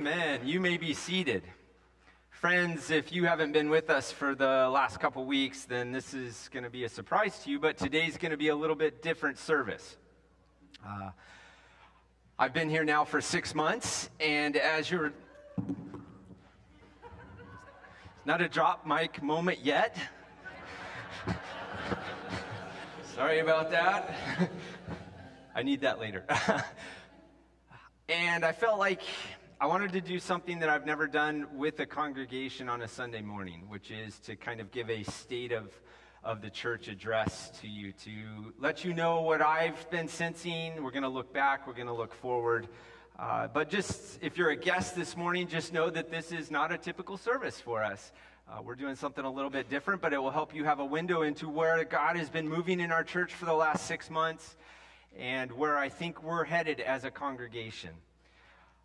Amen. You may be seated. Friends, if you haven't been with us for the last couple weeks, then this is going to be a surprise to you, but today's going to be a little bit different service. Uh, I've been here now for six months, and as you're. Not a drop mic moment yet. Sorry about that. I need that later. and I felt like I wanted to do something that I've never done with a congregation on a Sunday morning, which is to kind of give a state of, of the church address to you, to let you know what I've been sensing. We're going to look back, we're going to look forward. Uh, but just if you're a guest this morning, just know that this is not a typical service for us. Uh, we're doing something a little bit different, but it will help you have a window into where God has been moving in our church for the last six months and where I think we're headed as a congregation.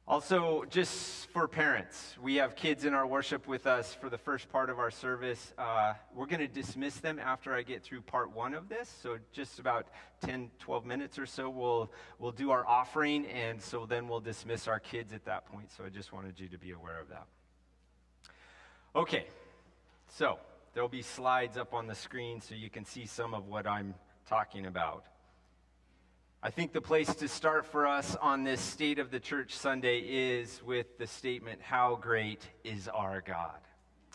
Also, just for parents, we have kids in our worship with us for the first part of our service. Uh, we're going to dismiss them after I get through part one of this. So, just about 10, 12 minutes or so, we'll, we'll do our offering, and so then we'll dismiss our kids at that point. So, I just wanted you to be aware of that. Okay, so there'll be slides up on the screen so you can see some of what I'm talking about. I think the place to start for us on this State of the Church Sunday is with the statement, How great is our God?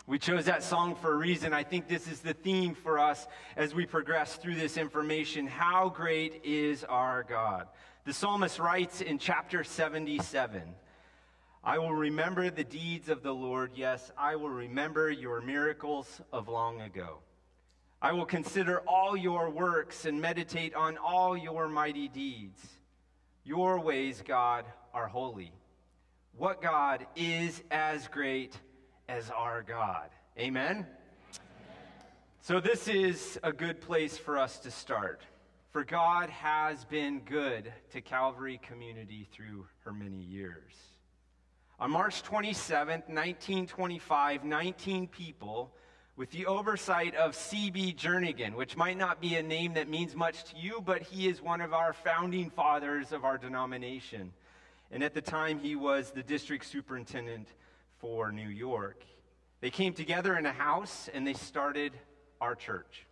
We chose that song for a reason. I think this is the theme for us as we progress through this information. How great is our God? The psalmist writes in chapter 77 I will remember the deeds of the Lord. Yes, I will remember your miracles of long ago. I will consider all your works and meditate on all your mighty deeds. Your ways, God, are holy. What God is as great as our God? Amen? Amen? So, this is a good place for us to start. For God has been good to Calvary Community through her many years. On March 27, 1925, 19 people with the oversight of C.B. Jernigan, which might not be a name that means much to you, but he is one of our founding fathers of our denomination. And at the time, he was the district superintendent for New York. They came together in a house and they started our church.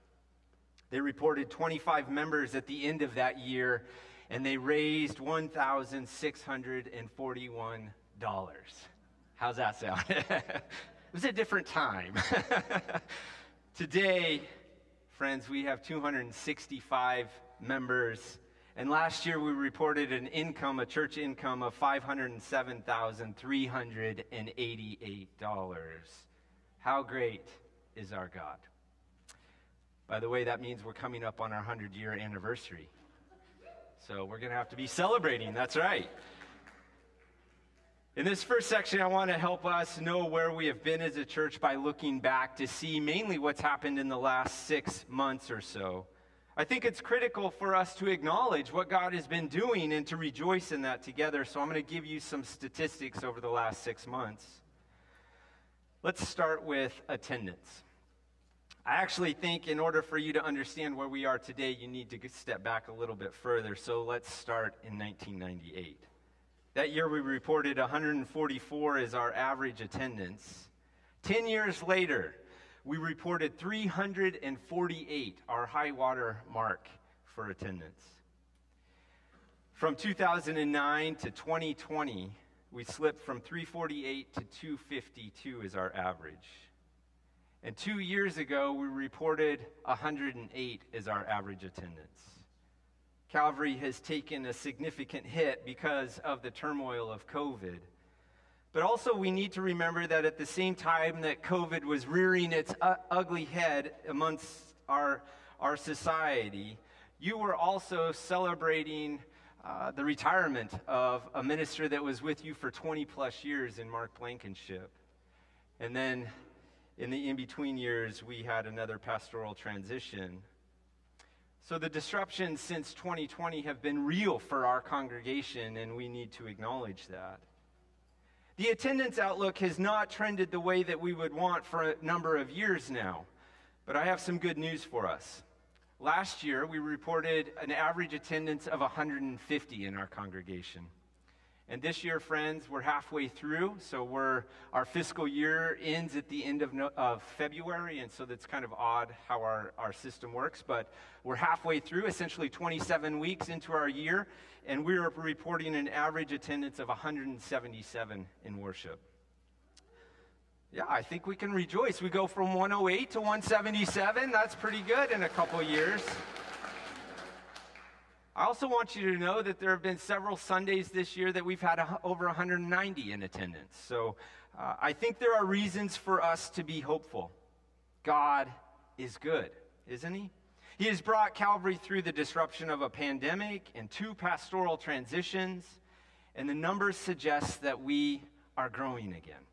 They reported 25 members at the end of that year, and they raised $1,641. How's that sound? It was a different time. Today, friends, we have 265 members. And last year we reported an income, a church income of $507,388. How great is our God? By the way, that means we're coming up on our 100 year anniversary. So we're going to have to be celebrating. That's right. In this first section, I want to help us know where we have been as a church by looking back to see mainly what's happened in the last six months or so. I think it's critical for us to acknowledge what God has been doing and to rejoice in that together. So I'm going to give you some statistics over the last six months. Let's start with attendance. I actually think in order for you to understand where we are today, you need to step back a little bit further. So let's start in 1998. That year we reported 144 as our average attendance. Ten years later, we reported 348, our high water mark for attendance. From 2009 to 2020, we slipped from 348 to 252 as our average. And two years ago, we reported 108 as our average attendance. Calvary has taken a significant hit because of the turmoil of COVID. But also, we need to remember that at the same time that COVID was rearing its u- ugly head amongst our, our society, you were also celebrating uh, the retirement of a minister that was with you for 20 plus years in Mark Blankenship. And then in the in between years, we had another pastoral transition. So the disruptions since 2020 have been real for our congregation, and we need to acknowledge that. The attendance outlook has not trended the way that we would want for a number of years now, but I have some good news for us. Last year, we reported an average attendance of 150 in our congregation. And this year, friends, we're halfway through. So we're, our fiscal year ends at the end of, no, of February. And so that's kind of odd how our, our system works. But we're halfway through, essentially 27 weeks into our year. And we're reporting an average attendance of 177 in worship. Yeah, I think we can rejoice. We go from 108 to 177. That's pretty good in a couple years. I also want you to know that there have been several Sundays this year that we've had a, over 190 in attendance. So uh, I think there are reasons for us to be hopeful. God is good, isn't He? He has brought Calvary through the disruption of a pandemic and two pastoral transitions, and the numbers suggest that we are growing again.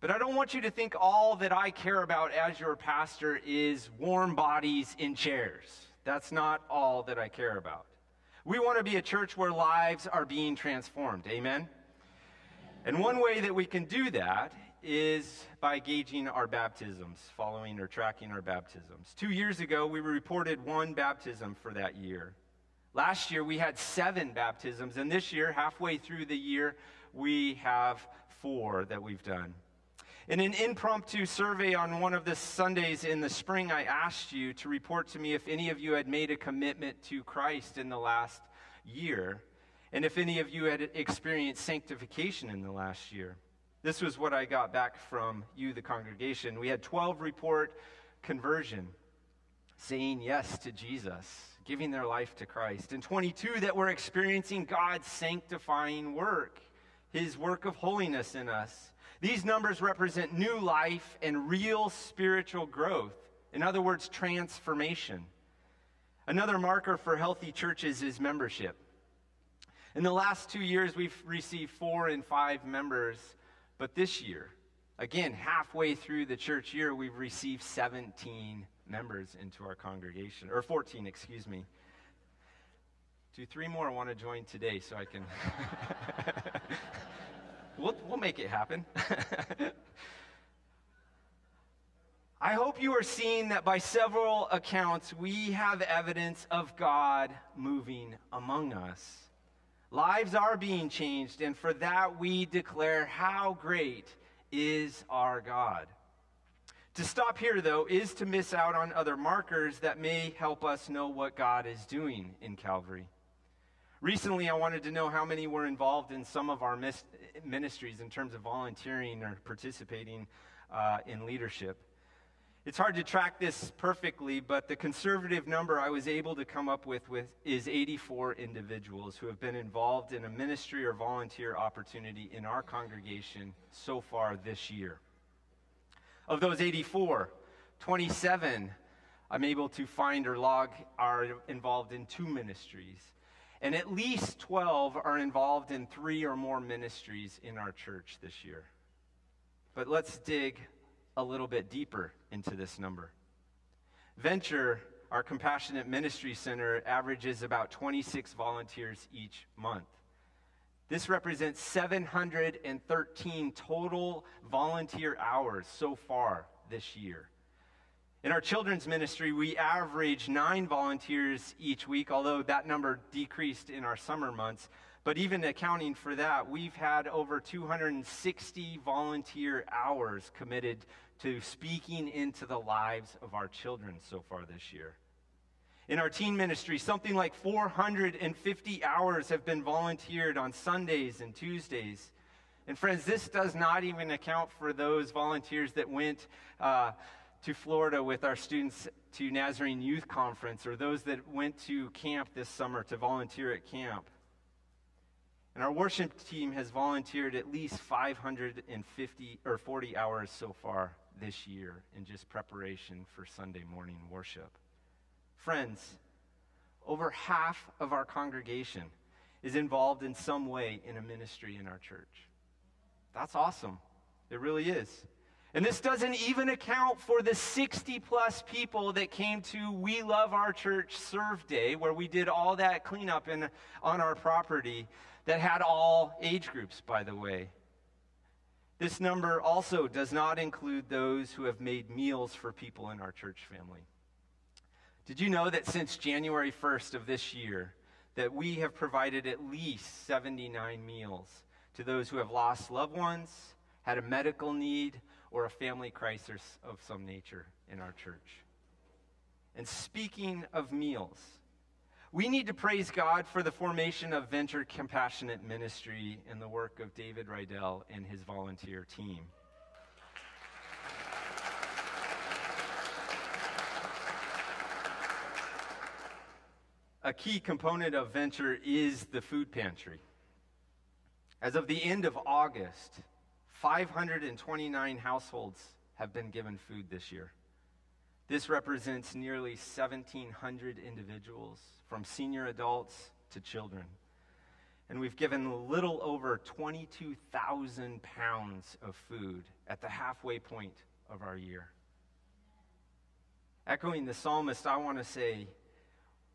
But I don't want you to think all that I care about as your pastor is warm bodies in chairs. That's not all that I care about. We want to be a church where lives are being transformed. Amen? And one way that we can do that is by gauging our baptisms, following or tracking our baptisms. Two years ago, we reported one baptism for that year. Last year, we had seven baptisms, and this year, halfway through the year, we have four that we've done. In an impromptu survey on one of the Sundays in the spring, I asked you to report to me if any of you had made a commitment to Christ in the last year, and if any of you had experienced sanctification in the last year. This was what I got back from you, the congregation. We had 12 report conversion, saying yes to Jesus, giving their life to Christ, and 22 that were experiencing God's sanctifying work, his work of holiness in us. These numbers represent new life and real spiritual growth. In other words, transformation. Another marker for healthy churches is membership. In the last two years, we've received four and five members, but this year, again, halfway through the church year, we've received 17 members into our congregation, or 14, excuse me. Two, three more want to join today so I can. We'll, we'll make it happen. I hope you are seeing that by several accounts, we have evidence of God moving among us. Lives are being changed, and for that we declare how great is our God. To stop here, though, is to miss out on other markers that may help us know what God is doing in Calvary. Recently, I wanted to know how many were involved in some of our ministries in terms of volunteering or participating uh, in leadership. It's hard to track this perfectly, but the conservative number I was able to come up with, with is 84 individuals who have been involved in a ministry or volunteer opportunity in our congregation so far this year. Of those 84, 27 I'm able to find or log are involved in two ministries. And at least 12 are involved in three or more ministries in our church this year. But let's dig a little bit deeper into this number. Venture, our compassionate ministry center, averages about 26 volunteers each month. This represents 713 total volunteer hours so far this year. In our children's ministry, we average nine volunteers each week, although that number decreased in our summer months. But even accounting for that, we've had over 260 volunteer hours committed to speaking into the lives of our children so far this year. In our teen ministry, something like 450 hours have been volunteered on Sundays and Tuesdays. And friends, this does not even account for those volunteers that went. Uh, to Florida with our students to Nazarene Youth Conference or those that went to camp this summer to volunteer at camp. And our worship team has volunteered at least 550 or 40 hours so far this year in just preparation for Sunday morning worship. Friends, over half of our congregation is involved in some way in a ministry in our church. That's awesome. It really is. And this doesn't even account for the 60 plus people that came to We Love Our Church Serve Day, where we did all that cleanup in, on our property that had all age groups, by the way. This number also does not include those who have made meals for people in our church family. Did you know that since January 1st of this year, that we have provided at least 79 meals to those who have lost loved ones, had a medical need, or a family crisis of some nature in our church. And speaking of meals, we need to praise God for the formation of Venture Compassionate Ministry and the work of David Rydell and his volunteer team. A key component of Venture is the food pantry. As of the end of August, 529 households have been given food this year. This represents nearly 1,700 individuals, from senior adults to children. And we've given a little over 22,000 pounds of food at the halfway point of our year. Echoing the psalmist, I want to say,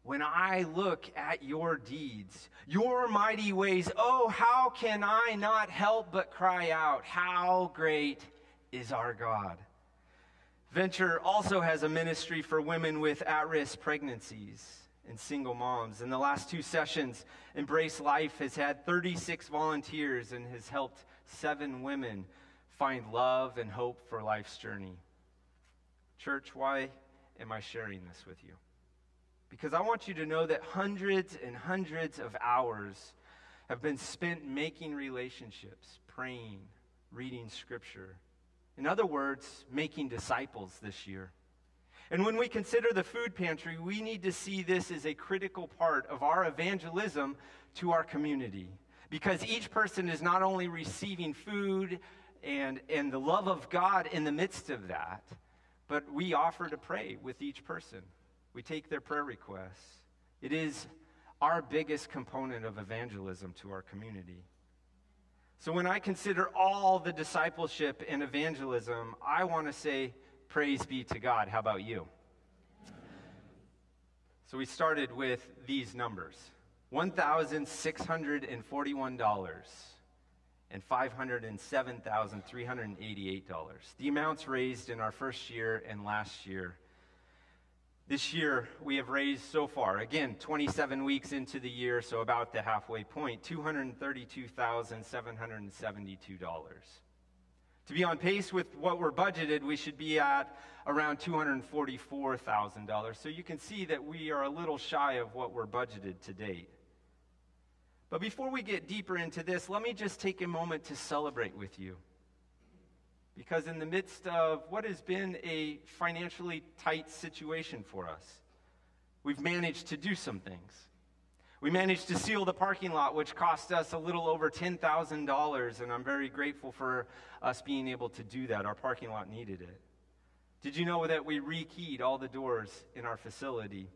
when I look at your deeds, your mighty ways, oh, how can I not help but cry out, How great is our God! Venture also has a ministry for women with at risk pregnancies and single moms. In the last two sessions, Embrace Life has had 36 volunteers and has helped seven women find love and hope for life's journey. Church, why am I sharing this with you? Because I want you to know that hundreds and hundreds of hours have been spent making relationships, praying, reading scripture. In other words, making disciples this year. And when we consider the food pantry, we need to see this as a critical part of our evangelism to our community. Because each person is not only receiving food and, and the love of God in the midst of that, but we offer to pray with each person. We take their prayer requests. It is our biggest component of evangelism to our community. So when I consider all the discipleship and evangelism, I want to say, Praise be to God. How about you? So we started with these numbers $1,641 and $507,388. The amounts raised in our first year and last year this year, we have raised so far, again, 27 weeks into the year, so about the halfway point, $232,772. To be on pace with what we're budgeted, we should be at around $244,000. So you can see that we are a little shy of what we're budgeted to date. But before we get deeper into this, let me just take a moment to celebrate with you. Because in the midst of what has been a financially tight situation for us, we've managed to do some things. We managed to seal the parking lot, which cost us a little over $10,000, and I'm very grateful for us being able to do that. Our parking lot needed it. Did you know that we rekeyed all the doors in our facility?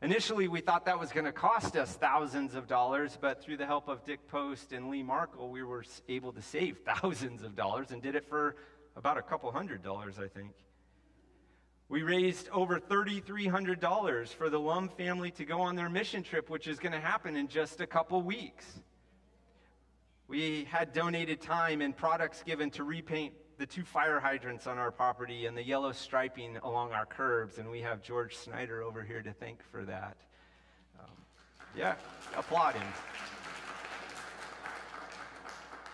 Initially, we thought that was going to cost us thousands of dollars, but through the help of Dick Post and Lee Markle, we were able to save thousands of dollars and did it for about a couple hundred dollars, I think. We raised over $3,300 for the Lum family to go on their mission trip, which is going to happen in just a couple weeks. We had donated time and products given to repaint the two fire hydrants on our property and the yellow striping along our curbs, and we have George Snyder over here to thank for that. Um, yeah, applaud him.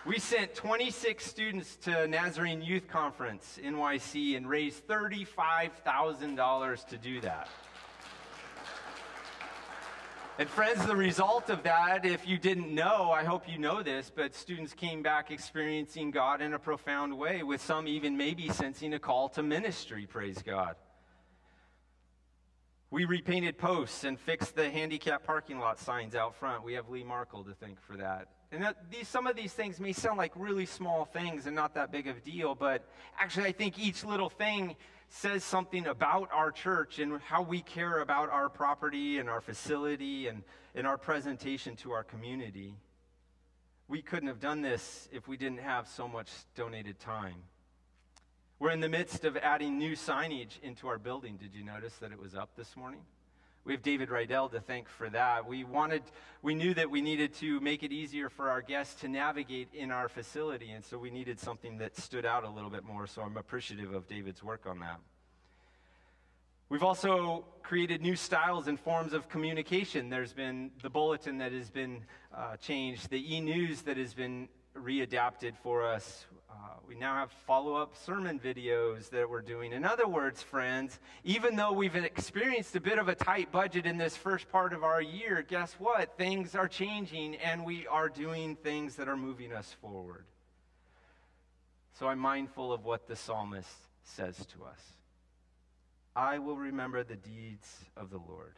We sent 26 students to Nazarene Youth Conference, NYC, and raised $35,000 to do that. And, friends, the result of that, if you didn't know, I hope you know this, but students came back experiencing God in a profound way, with some even maybe sensing a call to ministry, praise God. We repainted posts and fixed the handicap parking lot signs out front. We have Lee Markle to thank for that. And these, some of these things may sound like really small things and not that big of a deal, but actually, I think each little thing says something about our church and how we care about our property and our facility and, and our presentation to our community. We couldn't have done this if we didn't have so much donated time. We're in the midst of adding new signage into our building. Did you notice that it was up this morning? We have David Rydell to thank for that. We wanted, we knew that we needed to make it easier for our guests to navigate in our facility, and so we needed something that stood out a little bit more. So I'm appreciative of David's work on that. We've also created new styles and forms of communication. There's been the bulletin that has been uh, changed, the e news that has been readapted for us. Uh, we now have follow up sermon videos that we're doing. In other words, friends, even though we've experienced a bit of a tight budget in this first part of our year, guess what? Things are changing and we are doing things that are moving us forward. So I'm mindful of what the psalmist says to us. I will remember the deeds of the Lord.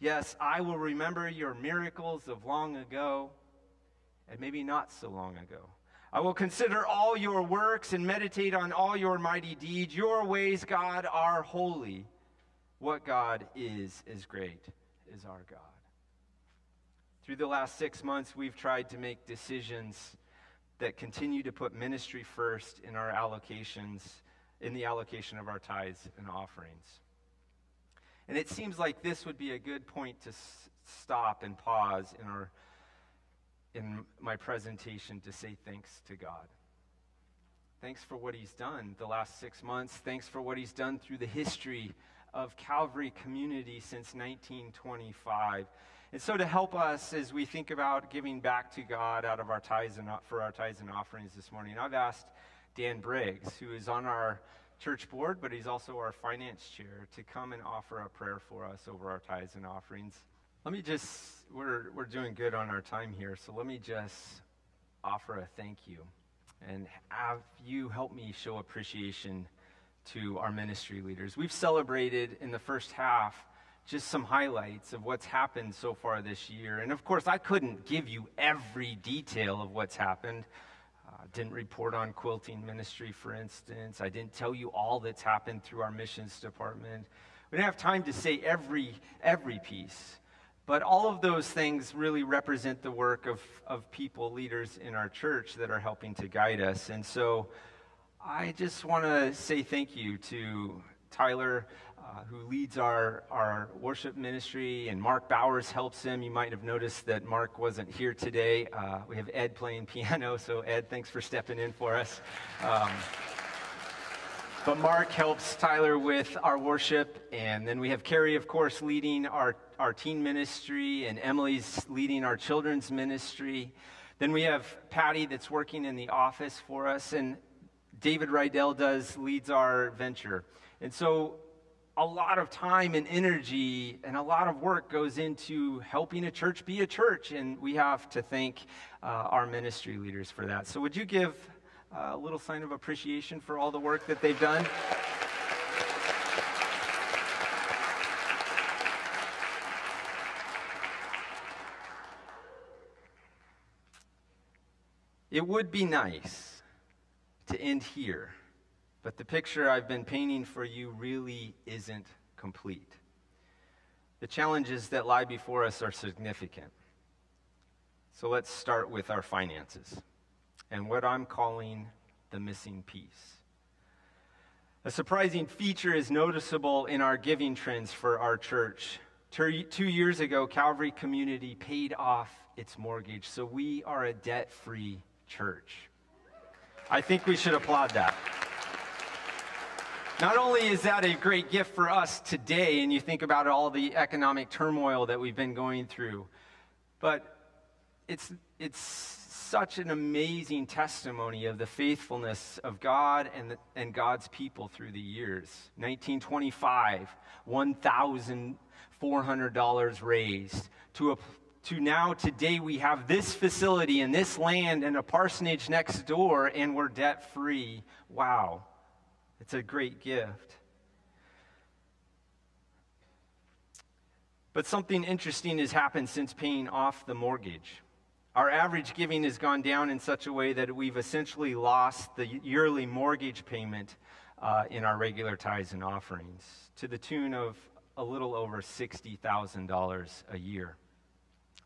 Yes, I will remember your miracles of long ago and maybe not so long ago. I will consider all your works and meditate on all your mighty deeds. Your ways, God, are holy. What God is, is great, is our God. Through the last six months, we've tried to make decisions that continue to put ministry first in our allocations in the allocation of our tithes and offerings. And it seems like this would be a good point to s- stop and pause in, our, in my presentation to say thanks to God. Thanks for what He's done the last six months. Thanks for what He's done through the history of Calvary Community since 1925. And so, to help us as we think about giving back to God out of our tithes and for our tithes and offerings this morning, I've asked Dan Briggs, who is on our church board, but he's also our finance chair, to come and offer a prayer for us over our tithes and offerings. Let me just, we're, we're doing good on our time here, so let me just offer a thank you and have you help me show appreciation to our ministry leaders. We've celebrated in the first half just some highlights of what's happened so far this year. And of course, I couldn't give you every detail of what's happened uh, didn't report on quilting ministry, for instance. I didn't tell you all that's happened through our missions department. We didn't have time to say every, every piece. But all of those things really represent the work of, of people, leaders in our church that are helping to guide us. And so I just want to say thank you to Tyler uh, who leads our, our worship ministry, and Mark Bowers helps him. You might have noticed that Mark wasn't here today. Uh, we have Ed playing piano, so Ed, thanks for stepping in for us. Um, but Mark helps Tyler with our worship, and then we have Carrie, of course, leading our, our teen ministry, and Emily's leading our children's ministry. Then we have Patty that's working in the office for us, and David Rydell does leads our venture. And so a lot of time and energy and a lot of work goes into helping a church be a church, and we have to thank uh, our ministry leaders for that. So, would you give a little sign of appreciation for all the work that they've done? It would be nice to end here. But the picture I've been painting for you really isn't complete. The challenges that lie before us are significant. So let's start with our finances and what I'm calling the missing piece. A surprising feature is noticeable in our giving trends for our church. Two years ago, Calvary Community paid off its mortgage, so we are a debt free church. I think we should applaud that. Not only is that a great gift for us today, and you think about all the economic turmoil that we've been going through, but it's, it's such an amazing testimony of the faithfulness of God and, the, and God's people through the years. 1925, $1,400 raised. To, a, to now, today, we have this facility and this land and a parsonage next door, and we're debt free. Wow. It's a great gift. But something interesting has happened since paying off the mortgage. Our average giving has gone down in such a way that we've essentially lost the yearly mortgage payment uh, in our regular tithes and offerings to the tune of a little over $60,000 a year.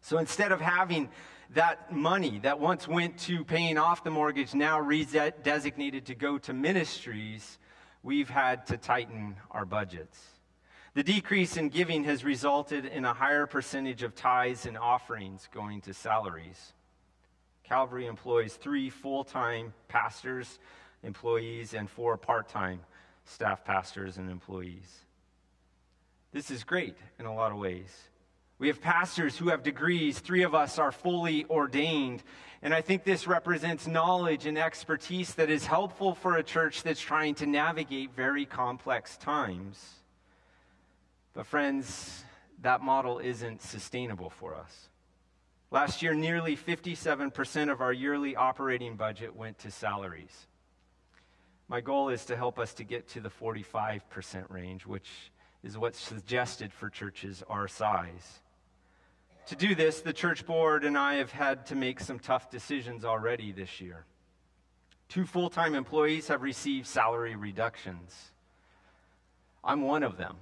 So instead of having that money that once went to paying off the mortgage, now redesignated to go to ministries, we've had to tighten our budgets. The decrease in giving has resulted in a higher percentage of tithes and offerings going to salaries. Calvary employs three full time pastors, employees, and four part time staff pastors and employees. This is great in a lot of ways. We have pastors who have degrees. Three of us are fully ordained. And I think this represents knowledge and expertise that is helpful for a church that's trying to navigate very complex times. But, friends, that model isn't sustainable for us. Last year, nearly 57% of our yearly operating budget went to salaries. My goal is to help us to get to the 45% range, which is what's suggested for churches our size. To do this, the church board and I have had to make some tough decisions already this year. Two full time employees have received salary reductions. I'm one of them.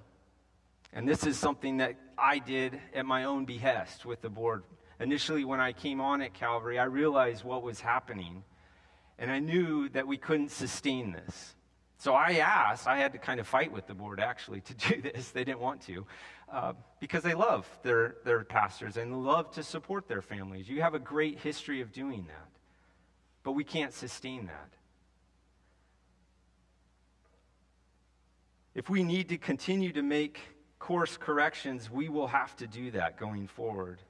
And this is something that I did at my own behest with the board. Initially, when I came on at Calvary, I realized what was happening and I knew that we couldn't sustain this. So I asked, I had to kind of fight with the board actually to do this. They didn't want to uh, because they love their, their pastors and love to support their families. You have a great history of doing that, but we can't sustain that. If we need to continue to make course corrections, we will have to do that going forward.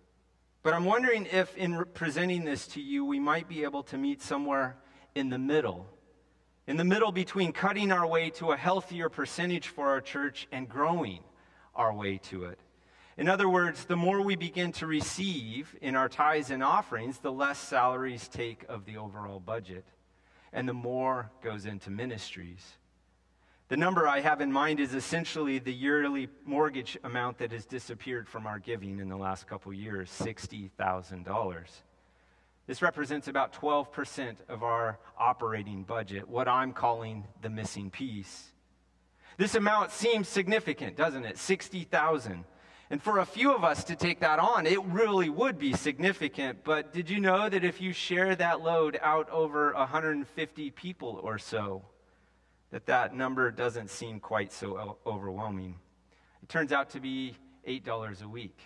But I'm wondering if, in presenting this to you, we might be able to meet somewhere in the middle. In the middle between cutting our way to a healthier percentage for our church and growing our way to it. In other words, the more we begin to receive in our tithes and offerings, the less salaries take of the overall budget, and the more goes into ministries. The number I have in mind is essentially the yearly mortgage amount that has disappeared from our giving in the last couple years $60,000. This represents about 12% of our operating budget, what I'm calling the missing piece. This amount seems significant, doesn't it? 60,000. And for a few of us to take that on, it really would be significant. But did you know that if you share that load out over 150 people or so, that that number doesn't seem quite so overwhelming? It turns out to be $8 a week.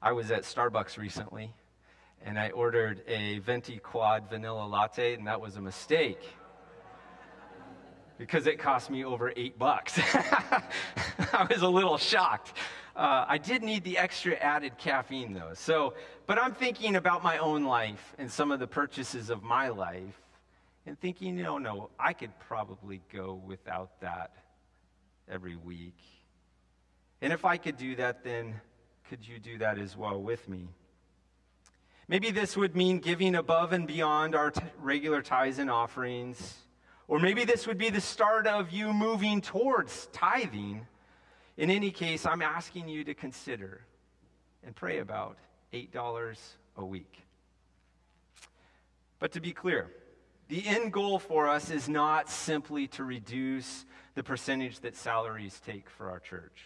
I was at Starbucks recently and I ordered a venti quad vanilla latte, and that was a mistake because it cost me over eight bucks. I was a little shocked. Uh, I did need the extra added caffeine though. So, but I'm thinking about my own life and some of the purchases of my life, and thinking, no, no, I could probably go without that every week. And if I could do that, then could you do that as well with me? Maybe this would mean giving above and beyond our t- regular tithes and offerings. Or maybe this would be the start of you moving towards tithing. In any case, I'm asking you to consider and pray about $8 a week. But to be clear, the end goal for us is not simply to reduce the percentage that salaries take for our church.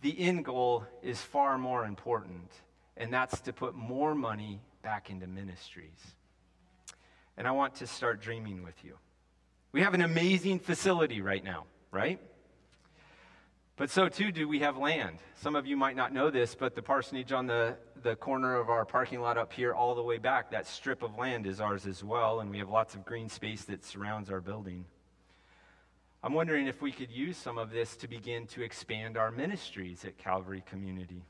The end goal is far more important and that's to put more money back into ministries. And I want to start dreaming with you. We have an amazing facility right now, right? But so too do we have land. Some of you might not know this, but the parsonage on the, the corner of our parking lot up here, all the way back, that strip of land is ours as well, and we have lots of green space that surrounds our building. I'm wondering if we could use some of this to begin to expand our ministries at Calvary Community.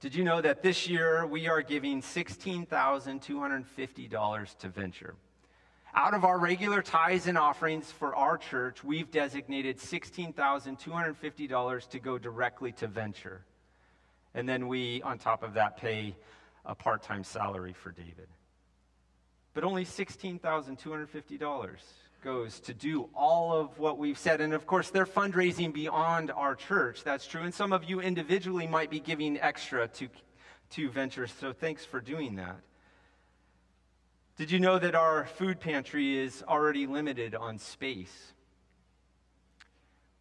Did you know that this year we are giving $16,250 to venture? Out of our regular tithes and offerings for our church, we've designated $16,250 to go directly to venture. And then we, on top of that, pay a part time salary for David. But only $16,250 goes to do all of what we've said. And of course, they're fundraising beyond our church. That's true. And some of you individually might be giving extra to, to ventures. So thanks for doing that. Did you know that our food pantry is already limited on space?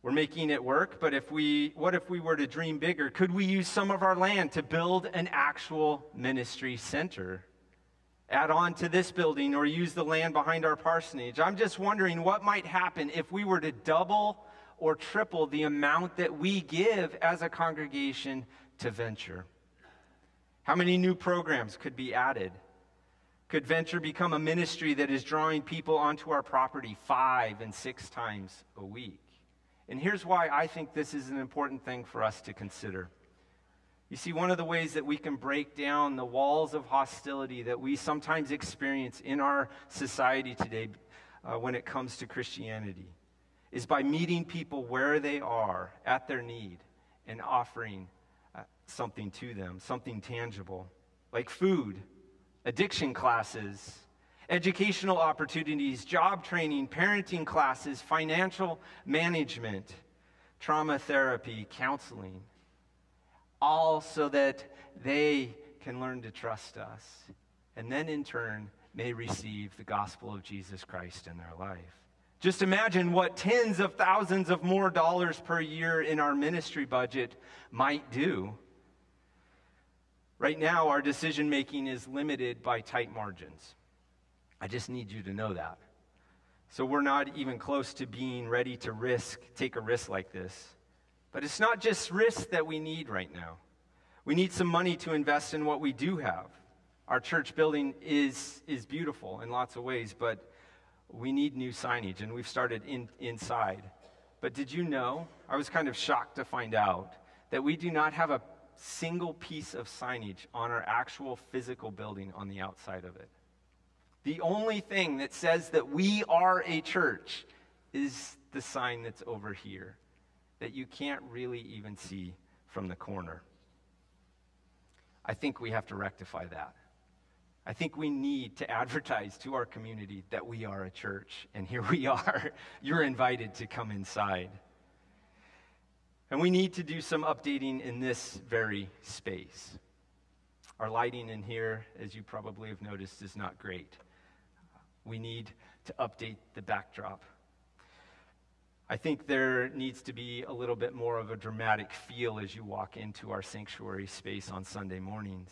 We're making it work, but if we, what if we were to dream bigger? Could we use some of our land to build an actual ministry center? add on to this building or use the land behind our parsonage. I'm just wondering what might happen if we were to double or triple the amount that we give as a congregation to venture. How many new programs could be added? Could Venture become a ministry that is drawing people onto our property five and six times a week? And here's why I think this is an important thing for us to consider. You see, one of the ways that we can break down the walls of hostility that we sometimes experience in our society today uh, when it comes to Christianity is by meeting people where they are at their need and offering uh, something to them, something tangible, like food addiction classes, educational opportunities, job training, parenting classes, financial management, trauma therapy, counseling, all so that they can learn to trust us and then in turn may receive the gospel of Jesus Christ in their life. Just imagine what tens of thousands of more dollars per year in our ministry budget might do Right now, our decision making is limited by tight margins. I just need you to know that. So we're not even close to being ready to risk, take a risk like this. But it's not just risk that we need right now. We need some money to invest in what we do have. Our church building is, is beautiful in lots of ways, but we need new signage, and we've started in, inside. But did you know? I was kind of shocked to find out that we do not have a single piece of signage on our actual physical building on the outside of it. The only thing that says that we are a church is the sign that's over here that you can't really even see from the corner. I think we have to rectify that. I think we need to advertise to our community that we are a church, and here we are. You're invited to come inside. And we need to do some updating in this very space. Our lighting in here, as you probably have noticed, is not great. We need to update the backdrop. I think there needs to be a little bit more of a dramatic feel as you walk into our sanctuary space on Sunday mornings.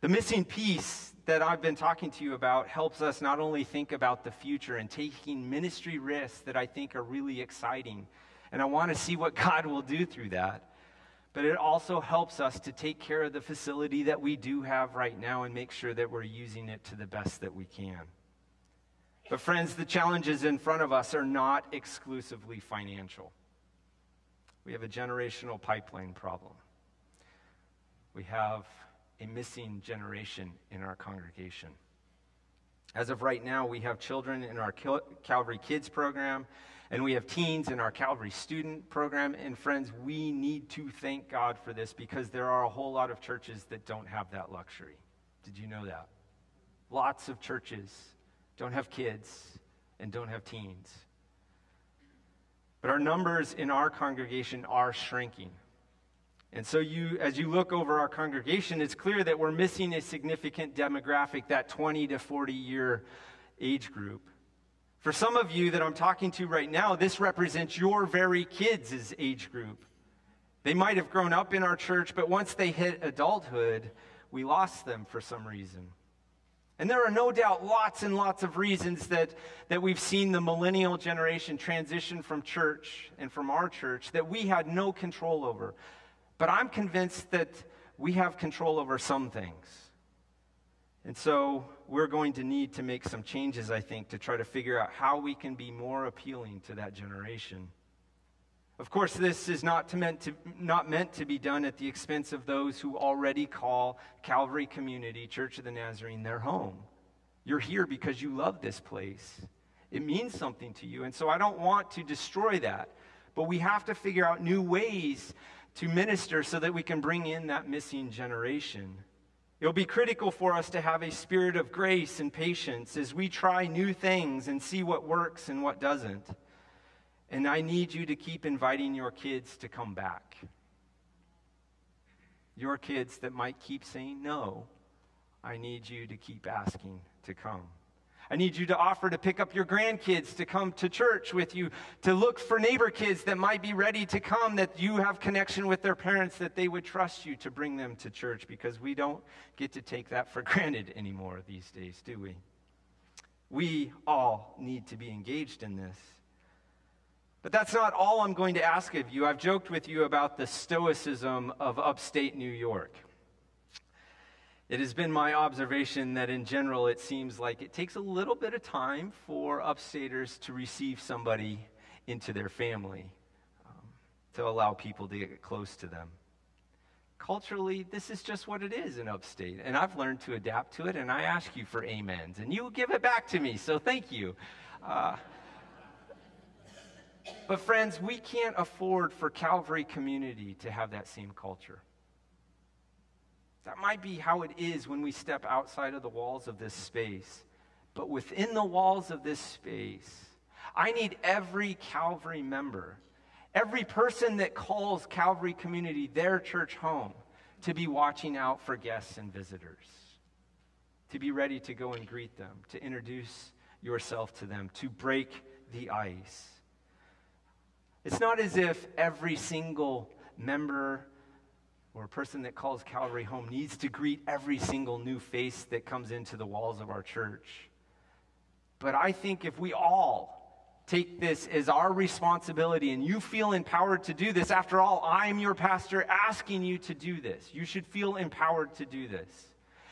The missing piece that I've been talking to you about helps us not only think about the future and taking ministry risks that I think are really exciting and I want to see what God will do through that. But it also helps us to take care of the facility that we do have right now and make sure that we're using it to the best that we can. But, friends, the challenges in front of us are not exclusively financial. We have a generational pipeline problem. We have a missing generation in our congregation. As of right now, we have children in our Calvary Kids program and we have teens in our Calvary student program. And friends, we need to thank God for this because there are a whole lot of churches that don't have that luxury. Did you know that? Lots of churches don't have kids and don't have teens. But our numbers in our congregation are shrinking. And so you as you look over our congregation, it's clear that we're missing a significant demographic, that 20 to 40 year age group. For some of you that I'm talking to right now, this represents your very kids' age group. They might have grown up in our church, but once they hit adulthood, we lost them for some reason. And there are no doubt lots and lots of reasons that, that we've seen the millennial generation transition from church and from our church that we had no control over. But I'm convinced that we have control over some things. And so we're going to need to make some changes, I think, to try to figure out how we can be more appealing to that generation. Of course, this is not, to meant to, not meant to be done at the expense of those who already call Calvary Community Church of the Nazarene their home. You're here because you love this place. It means something to you. And so I don't want to destroy that. But we have to figure out new ways to minister so that we can bring in that missing generation. It'll be critical for us to have a spirit of grace and patience as we try new things and see what works and what doesn't. And I need you to keep inviting your kids to come back. Your kids that might keep saying no, I need you to keep asking to come. I need you to offer to pick up your grandkids to come to church with you, to look for neighbor kids that might be ready to come, that you have connection with their parents, that they would trust you to bring them to church, because we don't get to take that for granted anymore these days, do we? We all need to be engaged in this. But that's not all I'm going to ask of you. I've joked with you about the stoicism of upstate New York. It has been my observation that in general it seems like it takes a little bit of time for upstaters to receive somebody into their family, um, to allow people to get close to them. Culturally, this is just what it is in upstate, and I've learned to adapt to it, and I ask you for amens, and you give it back to me, so thank you. Uh, but, friends, we can't afford for Calvary community to have that same culture. That might be how it is when we step outside of the walls of this space. But within the walls of this space, I need every Calvary member, every person that calls Calvary community their church home, to be watching out for guests and visitors, to be ready to go and greet them, to introduce yourself to them, to break the ice. It's not as if every single member or a person that calls Calvary home needs to greet every single new face that comes into the walls of our church. But I think if we all take this as our responsibility and you feel empowered to do this, after all, I'm your pastor asking you to do this. You should feel empowered to do this.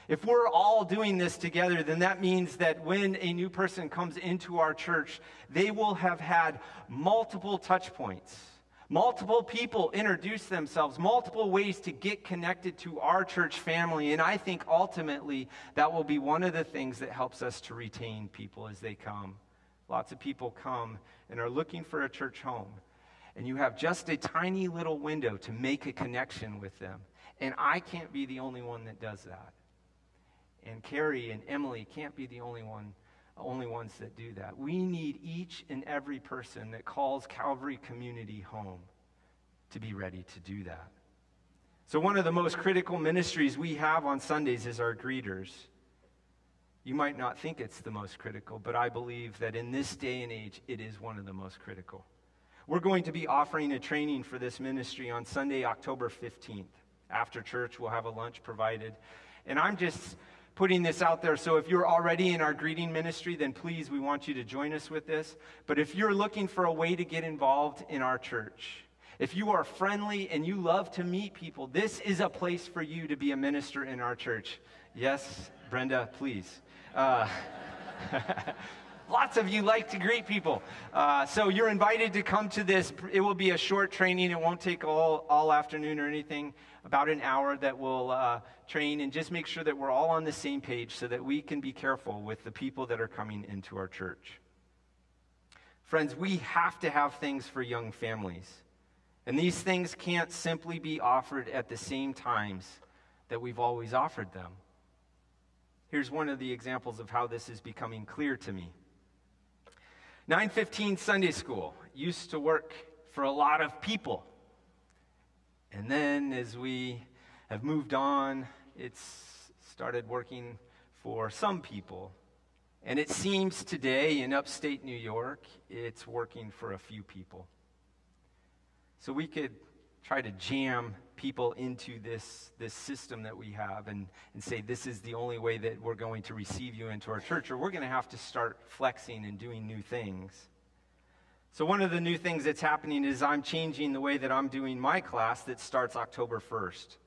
If we're all doing this together, then that means that when a new person comes into our church, they will have had multiple touch points Multiple people introduce themselves, multiple ways to get connected to our church family. And I think ultimately that will be one of the things that helps us to retain people as they come. Lots of people come and are looking for a church home. And you have just a tiny little window to make a connection with them. And I can't be the only one that does that. And Carrie and Emily can't be the only one only ones that do that. We need each and every person that calls Calvary Community home to be ready to do that. So, one of the most critical ministries we have on Sundays is our greeters. You might not think it's the most critical, but I believe that in this day and age, it is one of the most critical. We're going to be offering a training for this ministry on Sunday, October 15th. After church, we'll have a lunch provided. And I'm just putting this out there. So if you're already in our greeting ministry, then please, we want you to join us with this. But if you're looking for a way to get involved in our church, if you are friendly and you love to meet people, this is a place for you to be a minister in our church. Yes, Brenda, please. Uh, Lots of you like to greet people. Uh, so you're invited to come to this. It will be a short training. It won't take all, all afternoon or anything about an hour that we'll uh, train and just make sure that we're all on the same page so that we can be careful with the people that are coming into our church. Friends, we have to have things for young families. And these things can't simply be offered at the same times that we've always offered them. Here's one of the examples of how this is becoming clear to me. 915 Sunday School used to work for a lot of people. And then as we have moved on, it's started working for some people. And it seems today in upstate New York, it's working for a few people. So we could try to jam people into this, this system that we have and, and say this is the only way that we're going to receive you into our church, or we're going to have to start flexing and doing new things. So, one of the new things that's happening is I'm changing the way that I'm doing my class that starts October 1st.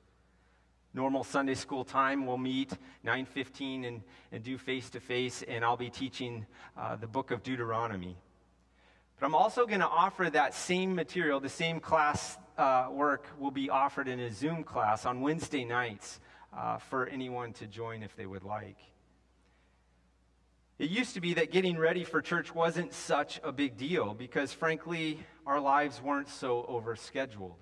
Normal Sunday school time, we'll meet 9:15 and, and do face to face, and I'll be teaching uh, the book of Deuteronomy. But I'm also going to offer that same material, the same class uh, work will be offered in a Zoom class on Wednesday nights uh, for anyone to join if they would like. It used to be that getting ready for church wasn't such a big deal because, frankly, our lives weren't so overscheduled.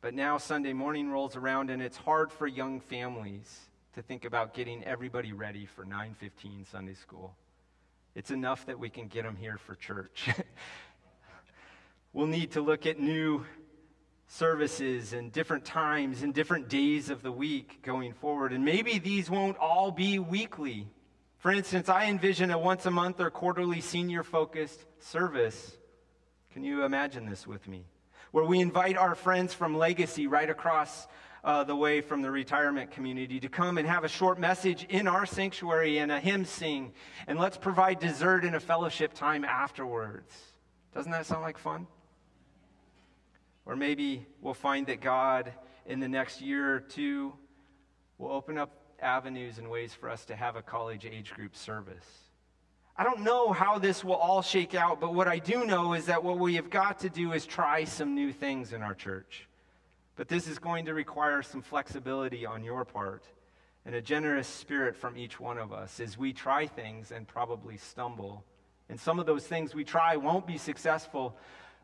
But now Sunday morning rolls around and it's hard for young families to think about getting everybody ready for 9:15 Sunday school. It's enough that we can get them here for church. we'll need to look at new services and different times and different days of the week going forward. And maybe these won't all be weekly. For instance, I envision a once a month or quarterly senior focused service. Can you imagine this with me? Where we invite our friends from Legacy right across uh, the way from the retirement community to come and have a short message in our sanctuary and a hymn sing. And let's provide dessert and a fellowship time afterwards. Doesn't that sound like fun? Or maybe we'll find that God in the next year or two will open up avenues and ways for us to have a college age group service. I don't know how this will all shake out, but what I do know is that what we have got to do is try some new things in our church. But this is going to require some flexibility on your part and a generous spirit from each one of us as we try things and probably stumble. And some of those things we try won't be successful,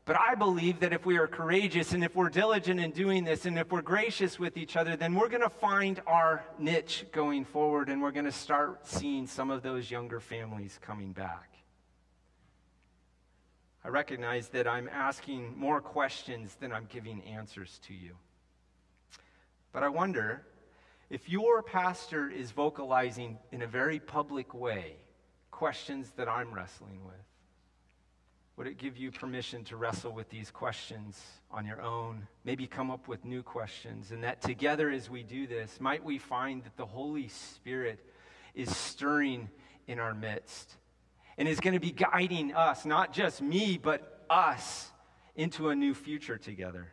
but I believe that if we are courageous and if we're diligent in doing this and if we're gracious with each other, then we're going to find our niche going forward and we're going to start seeing some of those younger families coming back. I recognize that I'm asking more questions than I'm giving answers to you. But I wonder if your pastor is vocalizing in a very public way questions that I'm wrestling with would it give you permission to wrestle with these questions on your own? Maybe come up with new questions. And that together, as we do this, might we find that the Holy Spirit is stirring in our midst and is going to be guiding us, not just me, but us, into a new future together.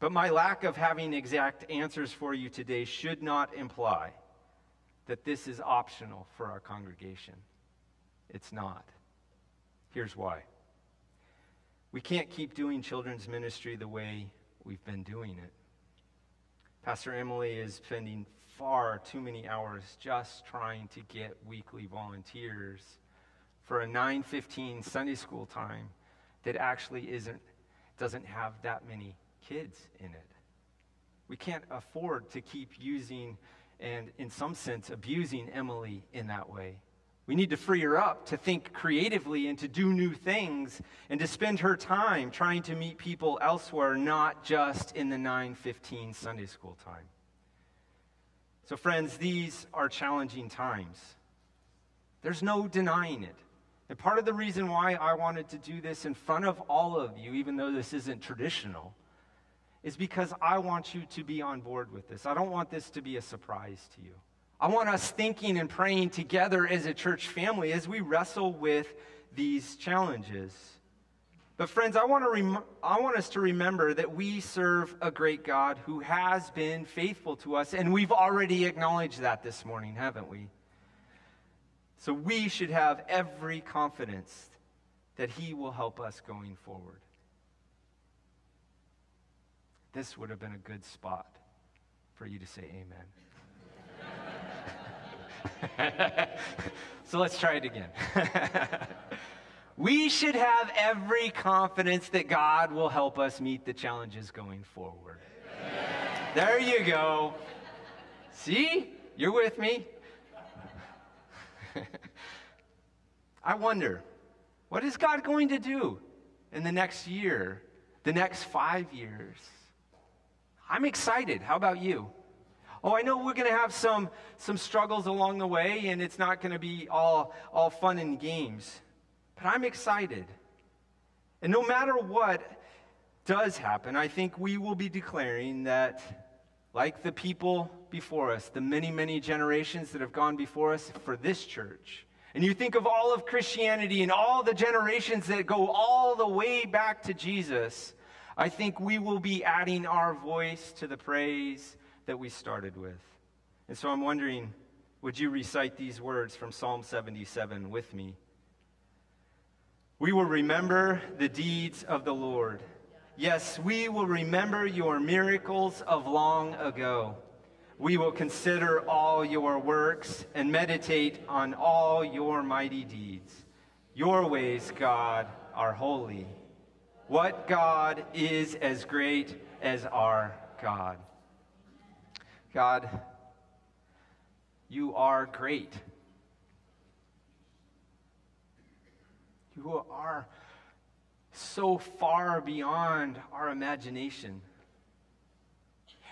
But my lack of having exact answers for you today should not imply that this is optional for our congregation. It's not. Here's why. We can't keep doing children's ministry the way we've been doing it. Pastor Emily is spending far too many hours just trying to get weekly volunteers for a 9:15 Sunday school time that actually isn't doesn't have that many kids in it. We can't afford to keep using and in some sense abusing Emily in that way. We need to free her up to think creatively and to do new things and to spend her time trying to meet people elsewhere, not just in the 915 Sunday school time. So, friends, these are challenging times. There's no denying it. And part of the reason why I wanted to do this in front of all of you, even though this isn't traditional, is because I want you to be on board with this. I don't want this to be a surprise to you. I want us thinking and praying together as a church family as we wrestle with these challenges. But, friends, I want, to rem- I want us to remember that we serve a great God who has been faithful to us, and we've already acknowledged that this morning, haven't we? So, we should have every confidence that He will help us going forward. This would have been a good spot for you to say amen. So let's try it again. we should have every confidence that God will help us meet the challenges going forward. There you go. See? You're with me. I wonder, what is God going to do in the next year, the next five years? I'm excited. How about you? Oh, I know we're going to have some, some struggles along the way, and it's not going to be all, all fun and games. But I'm excited. And no matter what does happen, I think we will be declaring that, like the people before us, the many, many generations that have gone before us for this church, and you think of all of Christianity and all the generations that go all the way back to Jesus, I think we will be adding our voice to the praise that we started with. And so I'm wondering would you recite these words from Psalm 77 with me? We will remember the deeds of the Lord. Yes, we will remember your miracles of long ago. We will consider all your works and meditate on all your mighty deeds. Your ways, God, are holy. What God is as great as our God? God, you are great. You are so far beyond our imagination.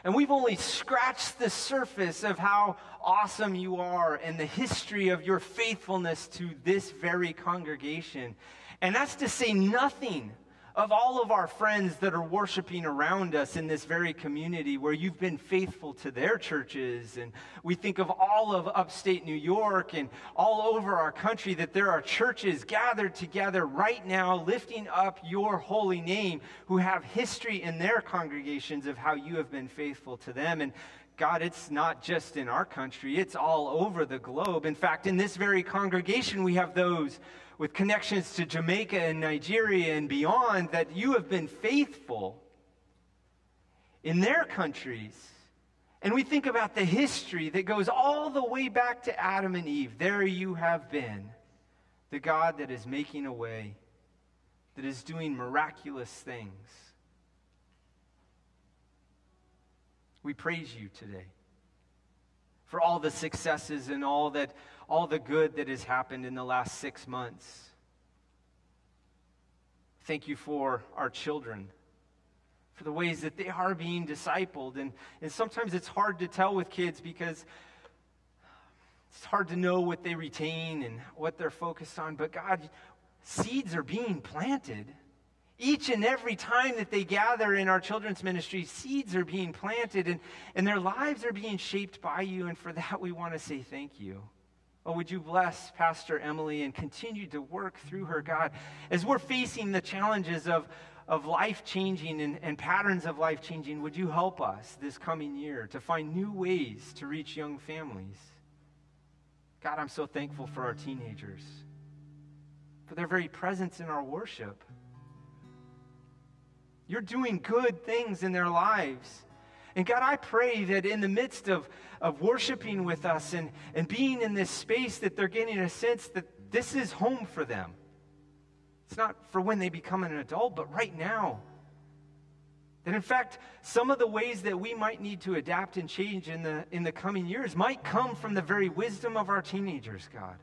And we've only scratched the surface of how awesome you are and the history of your faithfulness to this very congregation. And that's to say nothing of all of our friends that are worshiping around us in this very community where you've been faithful to their churches. And we think of all of upstate New York and all over our country that there are churches gathered together right now, lifting up your holy name, who have history in their congregations of how you have been faithful to them. And God, it's not just in our country, it's all over the globe. In fact, in this very congregation, we have those with connections to Jamaica and Nigeria and beyond that you have been faithful in their countries. And we think about the history that goes all the way back to Adam and Eve. There you have been, the God that is making a way, that is doing miraculous things. We praise you today for all the successes and all that all the good that has happened in the last 6 months. Thank you for our children, for the ways that they are being discipled. And, and sometimes it's hard to tell with kids because it's hard to know what they retain and what they're focused on. But God, seeds are being planted. Each and every time that they gather in our children's ministry, seeds are being planted and, and their lives are being shaped by you. And for that, we want to say thank you. Oh, would you bless Pastor Emily and continue to work through her, God, as we're facing the challenges of, of life changing and, and patterns of life changing? Would you help us this coming year to find new ways to reach young families? God, I'm so thankful for our teenagers, for their very presence in our worship. You're doing good things in their lives. And God, I pray that in the midst of, of worshiping with us and, and being in this space, that they're getting a sense that this is home for them. It's not for when they become an adult, but right now. That in fact, some of the ways that we might need to adapt and change in the, in the coming years might come from the very wisdom of our teenagers, God.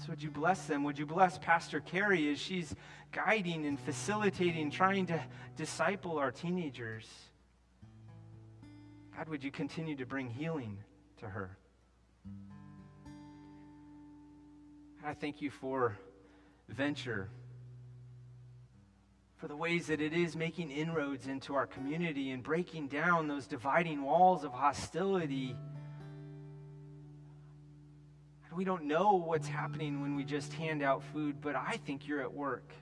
So would you bless them? Would you bless Pastor Carrie as she's guiding and facilitating, trying to disciple our teenagers? God, would you continue to bring healing to her? I thank you for venture, for the ways that it is making inroads into our community and breaking down those dividing walls of hostility we don't know what's happening when we just hand out food, but I think you're at work.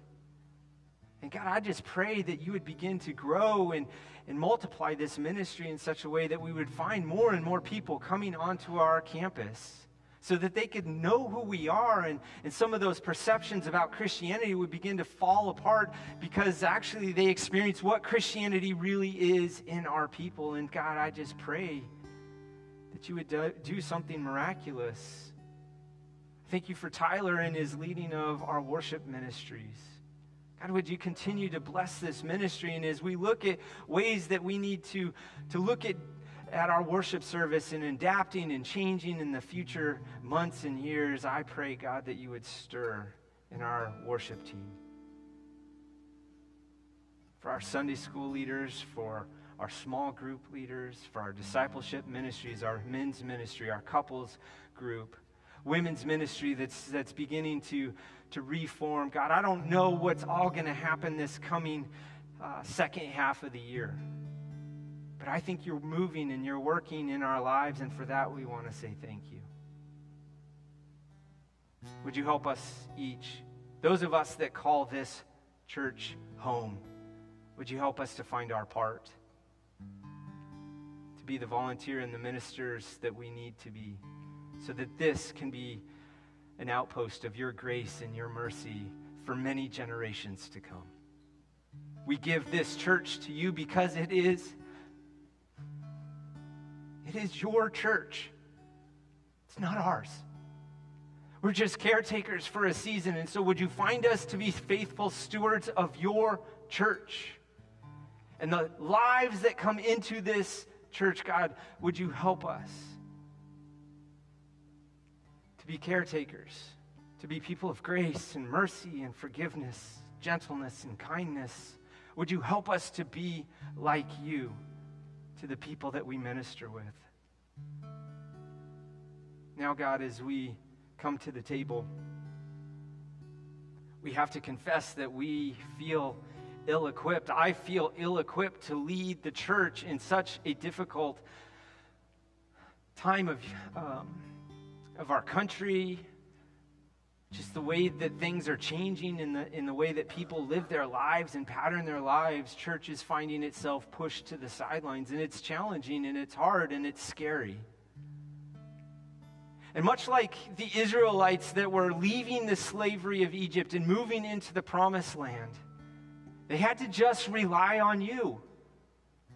And God, I just pray that you would begin to grow and, and multiply this ministry in such a way that we would find more and more people coming onto our campus so that they could know who we are and, and some of those perceptions about Christianity would begin to fall apart because actually they experience what Christianity really is in our people. And God, I just pray that you would do, do something miraculous Thank you for Tyler and his leading of our worship ministries. God, would you continue to bless this ministry? And as we look at ways that we need to, to look at, at our worship service and adapting and changing in the future months and years, I pray, God, that you would stir in our worship team. For our Sunday school leaders, for our small group leaders, for our discipleship ministries, our men's ministry, our couples group women's ministry that's, that's beginning to, to reform. God, I don't know what's all going to happen this coming uh, second half of the year. But I think you're moving and you're working in our lives, and for that we want to say thank you. Would you help us each, those of us that call this church home, would you help us to find our part? To be the volunteer and the ministers that we need to be so that this can be an outpost of your grace and your mercy for many generations to come. We give this church to you because it is it is your church. It's not ours. We're just caretakers for a season, and so would you find us to be faithful stewards of your church? And the lives that come into this church, God, would you help us? To be caretakers, to be people of grace and mercy and forgiveness, gentleness and kindness. Would you help us to be like you to the people that we minister with? Now, God, as we come to the table, we have to confess that we feel ill equipped. I feel ill equipped to lead the church in such a difficult time of. Um, of our country, just the way that things are changing in the, in the way that people live their lives and pattern their lives, church is finding itself pushed to the sidelines. And it's challenging and it's hard and it's scary. And much like the Israelites that were leaving the slavery of Egypt and moving into the promised land, they had to just rely on you.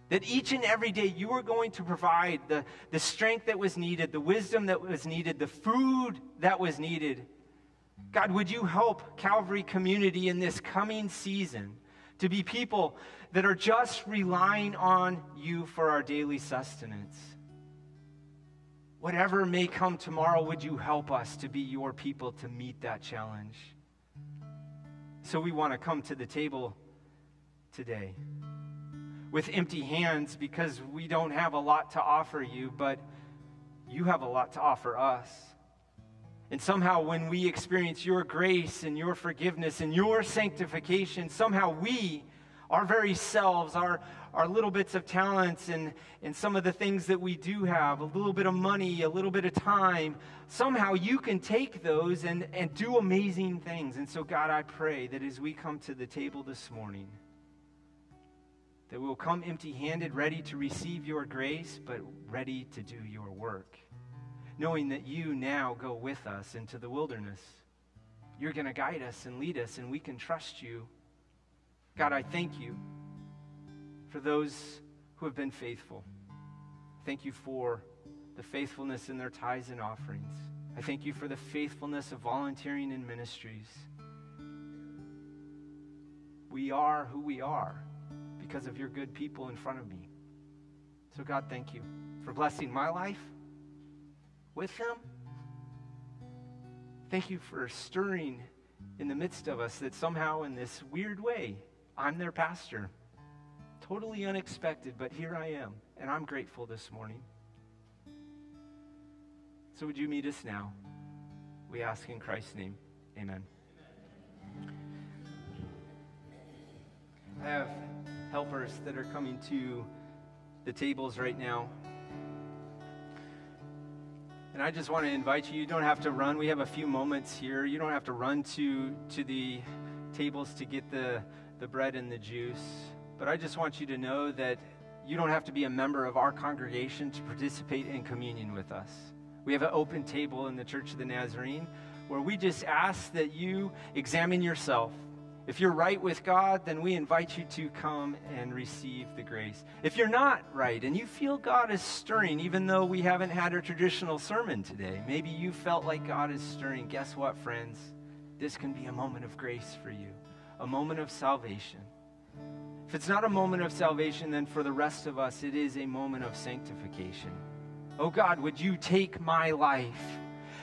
That each and every day you were going to provide the, the strength that was needed, the wisdom that was needed, the food that was needed God, would you help Calvary community in this coming season to be people that are just relying on you for our daily sustenance? Whatever may come tomorrow, would you help us to be your people to meet that challenge? So we want to come to the table today with empty hands because we don't have a lot to offer you, but you have a lot to offer us. And somehow, when we experience your grace and your forgiveness and your sanctification, somehow we, our very selves, our, our little bits of talents and, and some of the things that we do have, a little bit of money, a little bit of time, somehow you can take those and, and do amazing things. And so, God, I pray that as we come to the table this morning, that we'll come empty handed, ready to receive your grace, but ready to do your work knowing that you now go with us into the wilderness. You're going to guide us and lead us, and we can trust you. God, I thank you for those who have been faithful. Thank you for the faithfulness in their tithes and offerings. I thank you for the faithfulness of volunteering in ministries. We are who we are because of your good people in front of me. So, God, thank you for blessing my life with them. Thank you for stirring in the midst of us that somehow, in this weird way, I'm their pastor. Totally unexpected, but here I am, and I'm grateful this morning. So, would you meet us now? We ask in Christ's name. Amen. I have helpers that are coming to the tables right now. And I just want to invite you, you don't have to run. We have a few moments here. You don't have to run to, to the tables to get the, the bread and the juice. But I just want you to know that you don't have to be a member of our congregation to participate in communion with us. We have an open table in the Church of the Nazarene where we just ask that you examine yourself if you're right with God, then we invite you to come and receive the grace. If you're not right and you feel God is stirring, even though we haven't had a traditional sermon today, maybe you felt like God is stirring. Guess what, friends? This can be a moment of grace for you, a moment of salvation. If it's not a moment of salvation, then for the rest of us, it is a moment of sanctification. Oh God, would you take my life?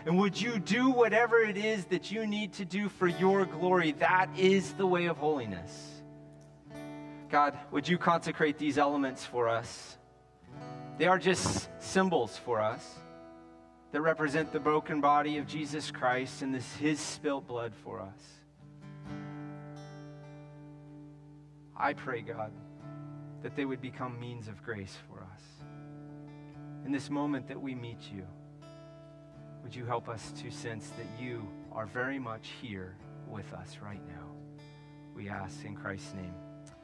And would you do whatever it is that you need to do for your glory? That is the way of holiness. God, would you consecrate these elements for us? They are just symbols for us that represent the broken body of Jesus Christ and this, his spilt blood for us. I pray, God, that they would become means of grace for us. In this moment that we meet you, would you help us to sense that you are very much here with us right now? We ask in Christ's name.